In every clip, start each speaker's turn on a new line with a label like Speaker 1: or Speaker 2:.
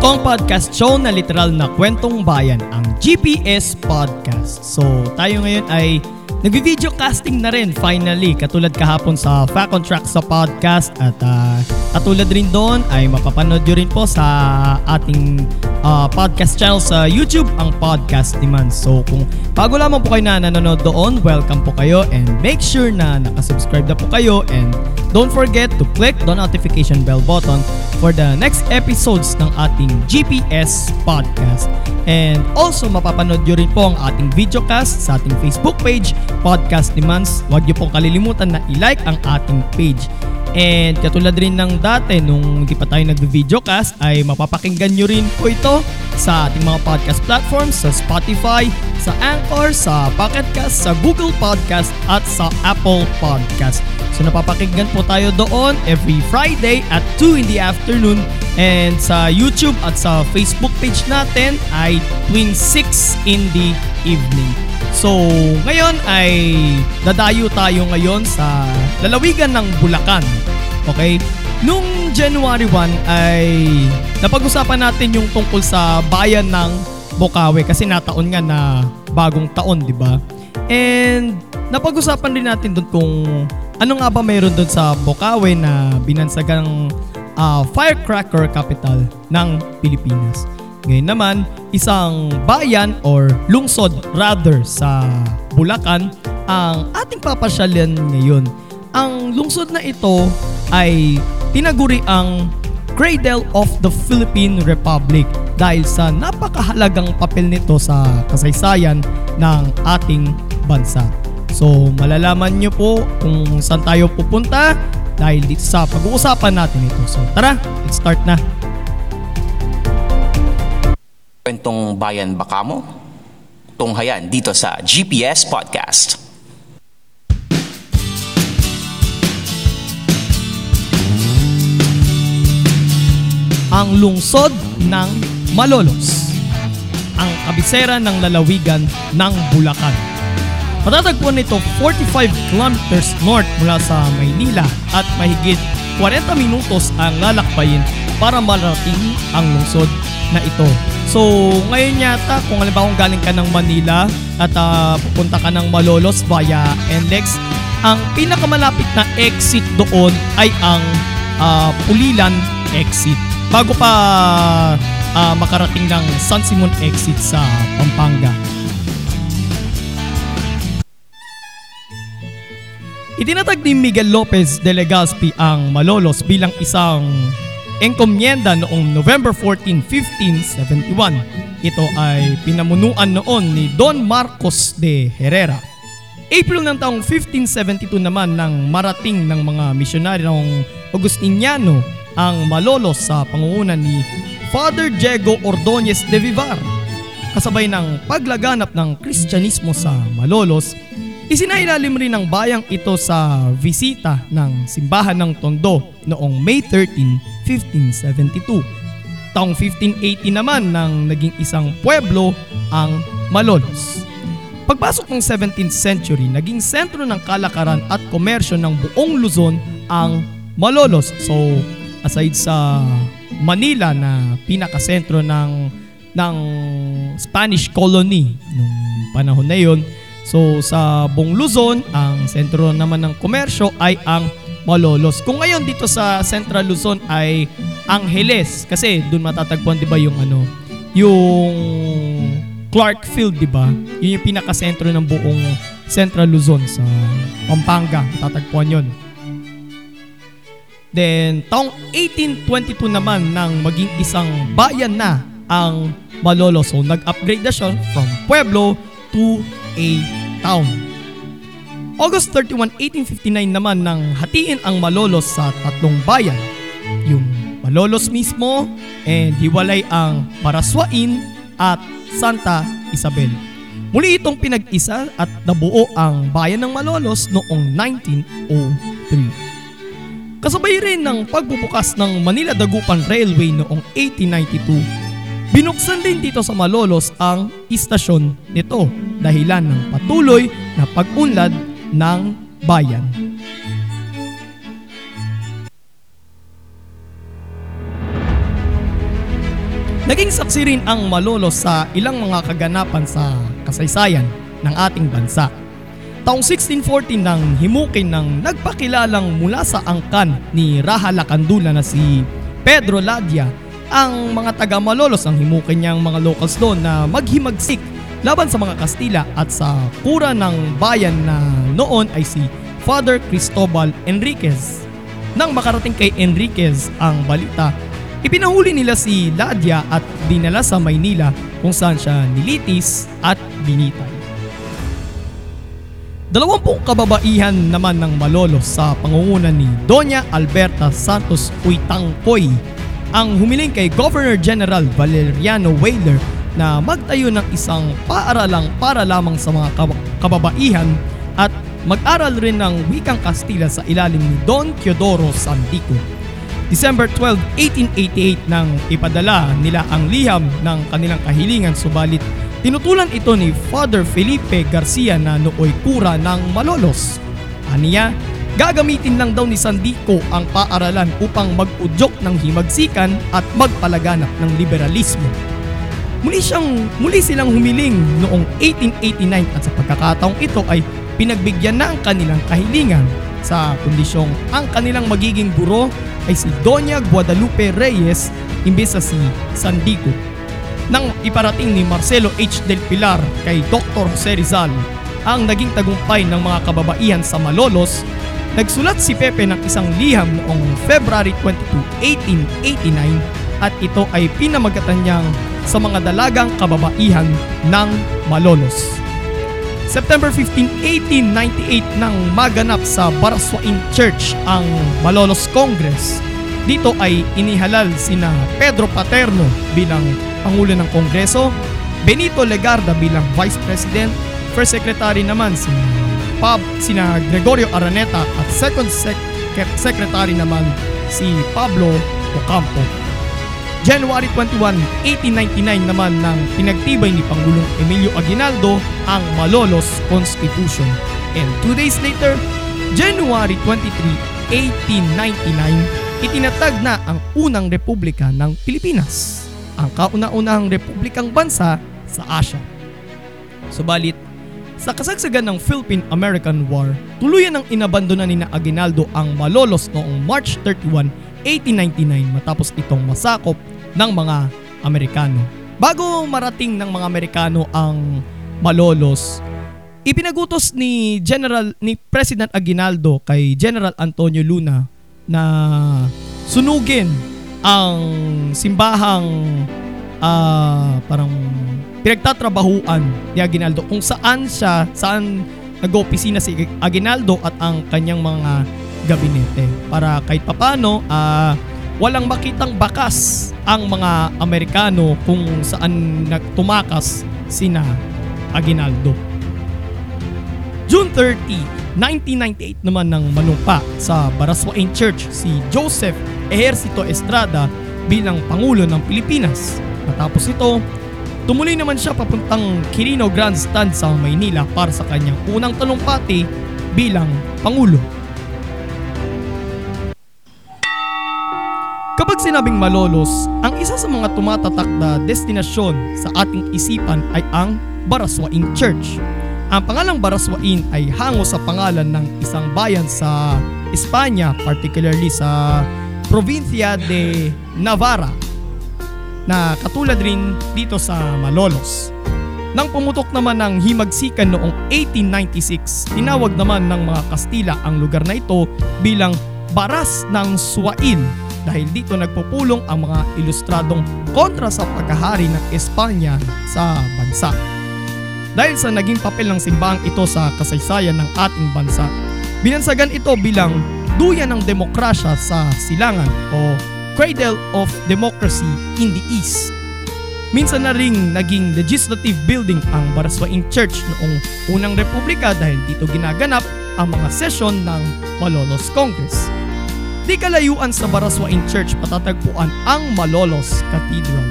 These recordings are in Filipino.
Speaker 1: Ito ang podcast show na literal na kwentong bayan, ang GPS Podcast. So, tayo ngayon ay nag-video casting na rin finally katulad kahapon sa Fact on Track sa podcast at uh, katulad rin doon ay mapapanood nyo rin po sa ating uh, podcast channel sa YouTube ang Podcast Demand. So kung bago lamang po kayo na nanonood doon, welcome po kayo and make sure na nakasubscribe na po kayo and don't forget to click the notification bell button for the next episodes ng ating GPS Podcast. And also mapapanood nyo rin po ang ating videocast sa ating Facebook page, Podcast Demands. Huwag nyo pong kalilimutan na i-like ang ating page. And katulad rin ng dati nung hindi pa tayo nag-videocast ay mapapakinggan nyo rin po ito sa ating mga podcast platforms sa Spotify, sa Anchor, sa Pocket Cast, sa Google Podcast at sa Apple Podcast. So napapakinggan po tayo doon every Friday at 2 in the afternoon and sa YouTube at sa Facebook page natin ay tuwing 6 in the evening. So, ngayon ay dadayo tayo ngayon sa lalawigan ng Bulacan. Okay? Nung January 1 ay napag-usapan natin yung tungkol sa bayan ng Bokawe kasi nataon nga na bagong taon, di ba? And napag-usapan din natin doon kung ano nga ba mayroon doon sa Bokawe na binansagang uh, firecracker capital ng Pilipinas. Ngayon naman, isang bayan or lungsod rather sa Bulacan ang ating papasyalan ngayon. Ang lungsod na ito ay tinaguri ang Cradle of the Philippine Republic dahil sa napakahalagang papel nito sa kasaysayan ng ating bansa. So malalaman nyo po kung saan tayo pupunta dahil dito sa pag-uusapan natin ito. So tara, let's start na.
Speaker 2: Kwentong Bayan Bakamo? Tunghayan dito sa GPS Podcast.
Speaker 1: Ang lungsod ng Malolos. Ang kabisera ng lalawigan ng Bulacan. Matatagpuan nito 45 kilometers north mula sa Maynila at mahigit 40 minutos ang lalakbayin para marating ang lungsod na ito. So, ngayon yata, kung halimbawa kung galing ka ng Manila at uh, pupunta ka ng Malolos via NLEX, ang pinakamalapit na exit doon ay ang uh, Pulilan exit. Bago pa uh, makarating ng San Simon exit sa Pampanga. Itinatag ni Miguel Lopez de Legazpi ang Malolos bilang isang engkomyenda noong November 14, 1571. Ito ay pinamunuan noon ni Don Marcos de Herrera. April ng taong 1572 naman nang marating ng mga misyonaryong Agustiniano ang Malolos sa pangunguna ni Father Diego Ordonez de Vivar. Kasabay ng paglaganap ng Kristyanismo sa Malolos, Isinailalim rin ng bayang ito sa bisita ng simbahan ng Tondo noong May 13, 1572. Taong 1580 naman nang naging isang pueblo ang Malolos. Pagpasok ng 17th century, naging sentro ng kalakaran at komersyo ng buong Luzon ang Malolos. So, aside sa Manila na pinakasentro ng ng Spanish colony nung panahon na yon, So sa buong Luzon, ang sentro naman ng komersyo ay ang Malolos. Kung ngayon dito sa Central Luzon ay Angeles kasi doon matatagpuan 'di ba yung ano, yung Clark Field 'di ba? Yun yung pinakasentro ng buong Central Luzon sa Pampanga, matatagpuan 'yon. Then, taong 1822 naman nang maging isang bayan na ang Malolos. So, nag-upgrade na siya from pueblo to a town. August 31, 1859 naman nang hatiin ang Malolos sa tatlong bayan, yung Malolos mismo and hiwalay ang Baraswain at Santa Isabel. Muli itong pinag-isa at nabuo ang bayan ng Malolos noong 1903. Kasabay rin ng pagbubukas ng Manila Dagupan Railway noong 1892, binuksan din dito sa Malolos ang istasyon nito dahilan ng patuloy na pag-unlad ng bayan. Naging saksi rin ang Malolos sa ilang mga kaganapan sa kasaysayan ng ating bansa. Taong 1614 nang himukin ng nagpakilalang mula sa angkan ni Raha Lacandula na si Pedro Ladia ang mga taga Malolos ang himukin niyang mga locals doon na maghimagsik laban sa mga Kastila at sa kura ng bayan na noon ay si Father Cristobal Enriquez. Nang makarating kay Enriquez ang balita, ipinahuli nila si Ladia at dinala sa Maynila kung saan siya nilitis at binitay. Dalawampung kababaihan naman ng Malolos sa pangunguna ni Doña Alberta Santos Uitangpoy ang humiling kay Governor General Valeriano Weyler na magtayo ng isang paaralang para lamang sa mga kab- kababaihan at mag-aral rin ng wikang Kastila sa ilalim ni Don Teodoro Santico. December 12, 1888 nang ipadala nila ang liham ng kanilang kahilingan subalit tinutulan ito ni Father Felipe Garcia na nooy kura ng Malolos. Aniya, gagamitin lang daw ni Sandico ang paaralan upang mag-udyok ng himagsikan at magpalaganap ng liberalismo. Muli siyang muli silang humiling noong 1889 at sa pagkakataong ito ay pinagbigyan na ang kanilang kahilingan sa kondisyong ang kanilang magiging guro ay si Doña Guadalupe Reyes imbes sa si Sandico. Nang iparating ni Marcelo H. Del Pilar kay Dr. Jose Rizal ang naging tagumpay ng mga kababaihan sa Malolos, nagsulat si Pepe ng isang liham noong February 22, 1889 at ito ay pinamagatan niyang sa mga dalagang kababaihan ng Malolos. September 15, 1898 nang maganap sa Baraswain Church ang Malolos Congress. Dito ay inihalal sina Pedro Paterno bilang Pangulo ng Kongreso, Benito Legarda bilang Vice President, First Secretary naman si Pab, sina Gregorio Araneta at Second Sec- Secretary naman si Pablo Ocampo. January 21, 1899 naman nang pinagtibay ni Pangulong Emilio Aguinaldo ang Malolos Constitution. And two days later, January 23, 1899, itinatag na ang unang republika ng Pilipinas, ang kauna-unahang republikang bansa sa Asia. Subalit, sa kasagsagan ng Philippine-American War, tuluyan ang inabandona ni na Aguinaldo ang Malolos noong March 31, 1899 matapos itong masakop ng mga Amerikano. Bago marating ng mga Amerikano ang Malolos, ipinagutos ni General ni President Aguinaldo kay General Antonio Luna na sunugin ang simbahang ah, parang pinagtatrabahuan ni Aguinaldo kung saan siya, saan nag-opisina si Aguinaldo at ang kanyang mga gabinete para kahit papano ah, walang makitang bakas ang mga Amerikano kung saan nagtumakas sina Aguinaldo. June 30, 1998 naman nang manumpa sa Baraswain Church si Joseph Ejercito Estrada bilang Pangulo ng Pilipinas. Matapos ito, tumuloy naman siya papuntang Quirino Grandstand sa Maynila para sa kanyang unang talumpati bilang Pangulo. Kapag sinabing Malolos, ang isa sa mga tumatatak na destinasyon sa ating isipan ay ang Baraswain Church. Ang pangalang Baraswain ay hango sa pangalan ng isang bayan sa Espanya, particularly sa probinsya de Navarra, na katulad rin dito sa Malolos. Nang pumutok naman ng himagsikan noong 1896, tinawag naman ng mga Kastila ang lugar na ito bilang Baras ng Suwail dahil dito nagpupulong ang mga ilustradong kontra sa pagkahari ng Espanya sa bansa. Dahil sa naging papel ng simbahang ito sa kasaysayan ng ating bansa, binansagan ito bilang duyan ng demokrasya sa silangan o cradle of democracy in the East. Minsan na ring naging legislative building ang Baraswaing Church noong unang republika dahil dito ginaganap ang mga sesyon ng Malolos Congress. Di kalayuan sa Baraswaing Church patatagpuan ang Malolos Cathedral.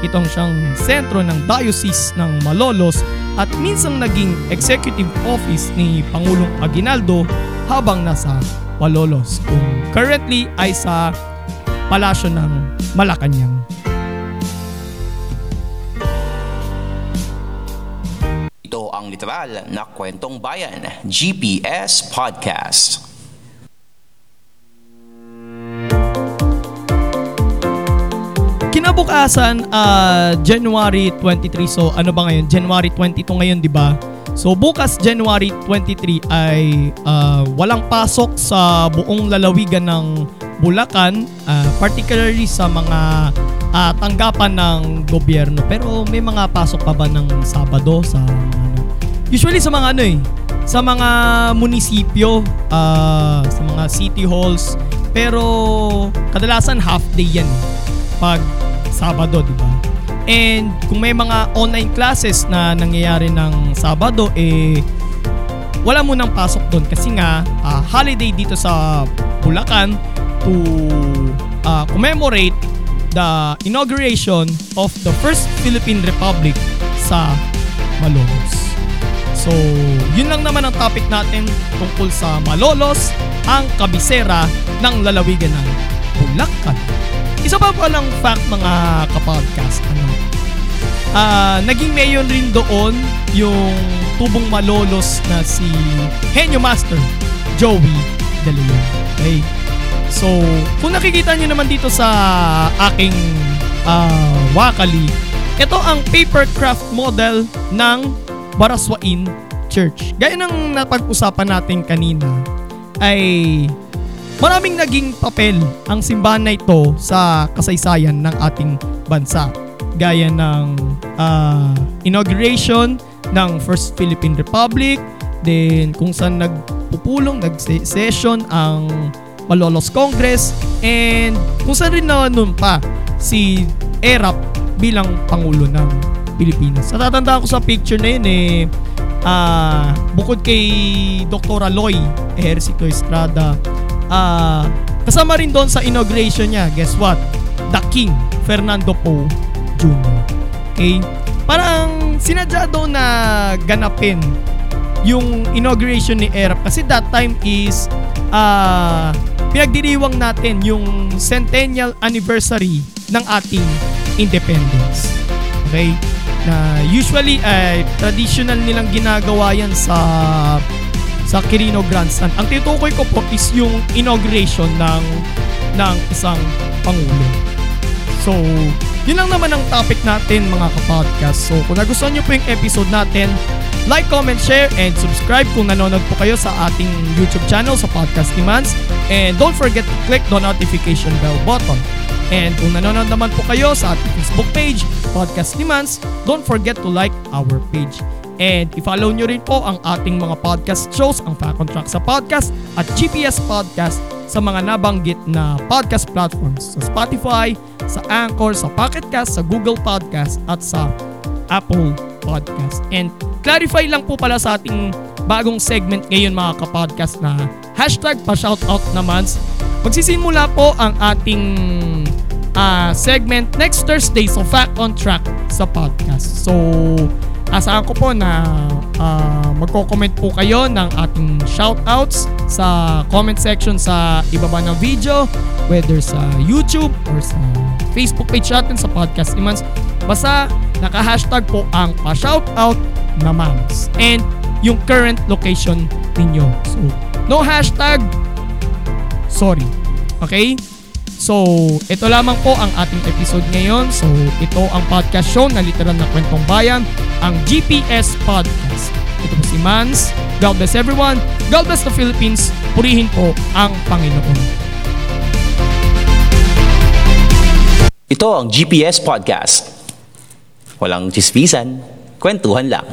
Speaker 1: Itong siyang sentro ng diocese ng Malolos at minsang naging executive office ni Pangulong Aguinaldo habang nasa Malolos kung currently ay sa palasyo ng Malacanang.
Speaker 2: Ito ang literal na kwentong bayan, GPS Podcast.
Speaker 1: Kinabukasan, ah, January 23. So, ano ba ngayon? January 22 ngayon, di ba? So, bukas January 23 ay ah, walang pasok sa buong lalawigan ng Bulacan, ah, particularly sa mga ah, tanggapan ng gobyerno. Pero may mga pasok pa ba ng Sabado sa ano? Usually sa mga ano eh, sa mga munisipyo, ah, sa mga city halls, pero kadalasan half day yan eh pag Sabado, di ba? And kung may mga online classes na nangyayari ng Sabado, eh, wala mo nang pasok doon kasi nga ah, holiday dito sa Bulacan to ah, commemorate the inauguration of the first Philippine Republic sa Malolos. So, yun lang naman ang topic natin tungkol sa Malolos, ang kabisera ng lalawigan ng Bulacan. Isa pa palang fact mga kapodcast, ano, ah naging mayor rin doon yung tubong malolos na si Henyo Master, Joey De. Okay? So, kung nakikita nyo naman dito sa aking ah, wakali, ito ang paper craft model ng Baraswain Church. Gaya ng napag-usapan natin kanina, ay maraming naging papel ang simbahan na ito sa kasaysayan ng ating bansa. Gaya ng ah, inauguration ng First Philippine Republic, then kung saan nagpupulong, nag-session ang Malolos Congress, and kung saan rin na nun pa si Erap bilang Pangulo ng Pilipinas. Natatandaan ko sa picture na yun eh, ah, bukod kay Dr. Aloy Ejercito Estrada, ah, kasama rin doon sa inauguration niya, guess what? The King, Fernando Poe Jr. Okay? Parang sinadya daw na ganapin yung inauguration ni Erap kasi that time is ah pinagdiriwang natin yung centennial anniversary ng ating independence. Okay? Na usually ay traditional nilang ginagawa yan sa sa Quirino Grandstand. Ang tinutukoy ko po is yung inauguration ng ng isang pangulo. So, yun lang naman ang topic natin mga kapodcast. So, kung nagustuhan nyo po yung episode natin, like, comment, share, and subscribe kung nanonood po kayo sa ating YouTube channel sa Podcast Demands. And don't forget to click the notification bell button. And kung nanonood naman po kayo sa ating Facebook page, Podcast Demands, don't forget to like our page. And i-follow nyo rin po ang ating mga podcast shows, ang Fact on Track sa podcast at GPS Podcast sa mga nabanggit na podcast platforms sa Spotify, sa Anchor, sa Pocket Cast, sa Google Podcast at sa Apple Podcast. And clarify lang po pala sa ating bagong segment ngayon mga kapodcast na hashtag pa-shoutout naman. Magsisimula po ang ating ah, segment next Thursday so Fact on Track sa podcast. So, asahan ko po na ah, magko-comment po kayo ng ating shoutouts sa comment section sa ibaba ng video, whether sa YouTube or sa Facebook page natin sa Podcast Imans. Basta naka-hashtag po ang pa-shoutout naman. And yung current location ninyo. So, no hashtag, sorry. Okay? So, ito lamang po ang ating episode ngayon. So, ito ang podcast show na literal na kwentong bayan, ang GPS Podcast. Ito po si Mans. God bless everyone. God bless the Philippines. Purihin po ang Panginoon.
Speaker 2: Ito ang GPS Podcast. Walang chismisan, kwentuhan lang.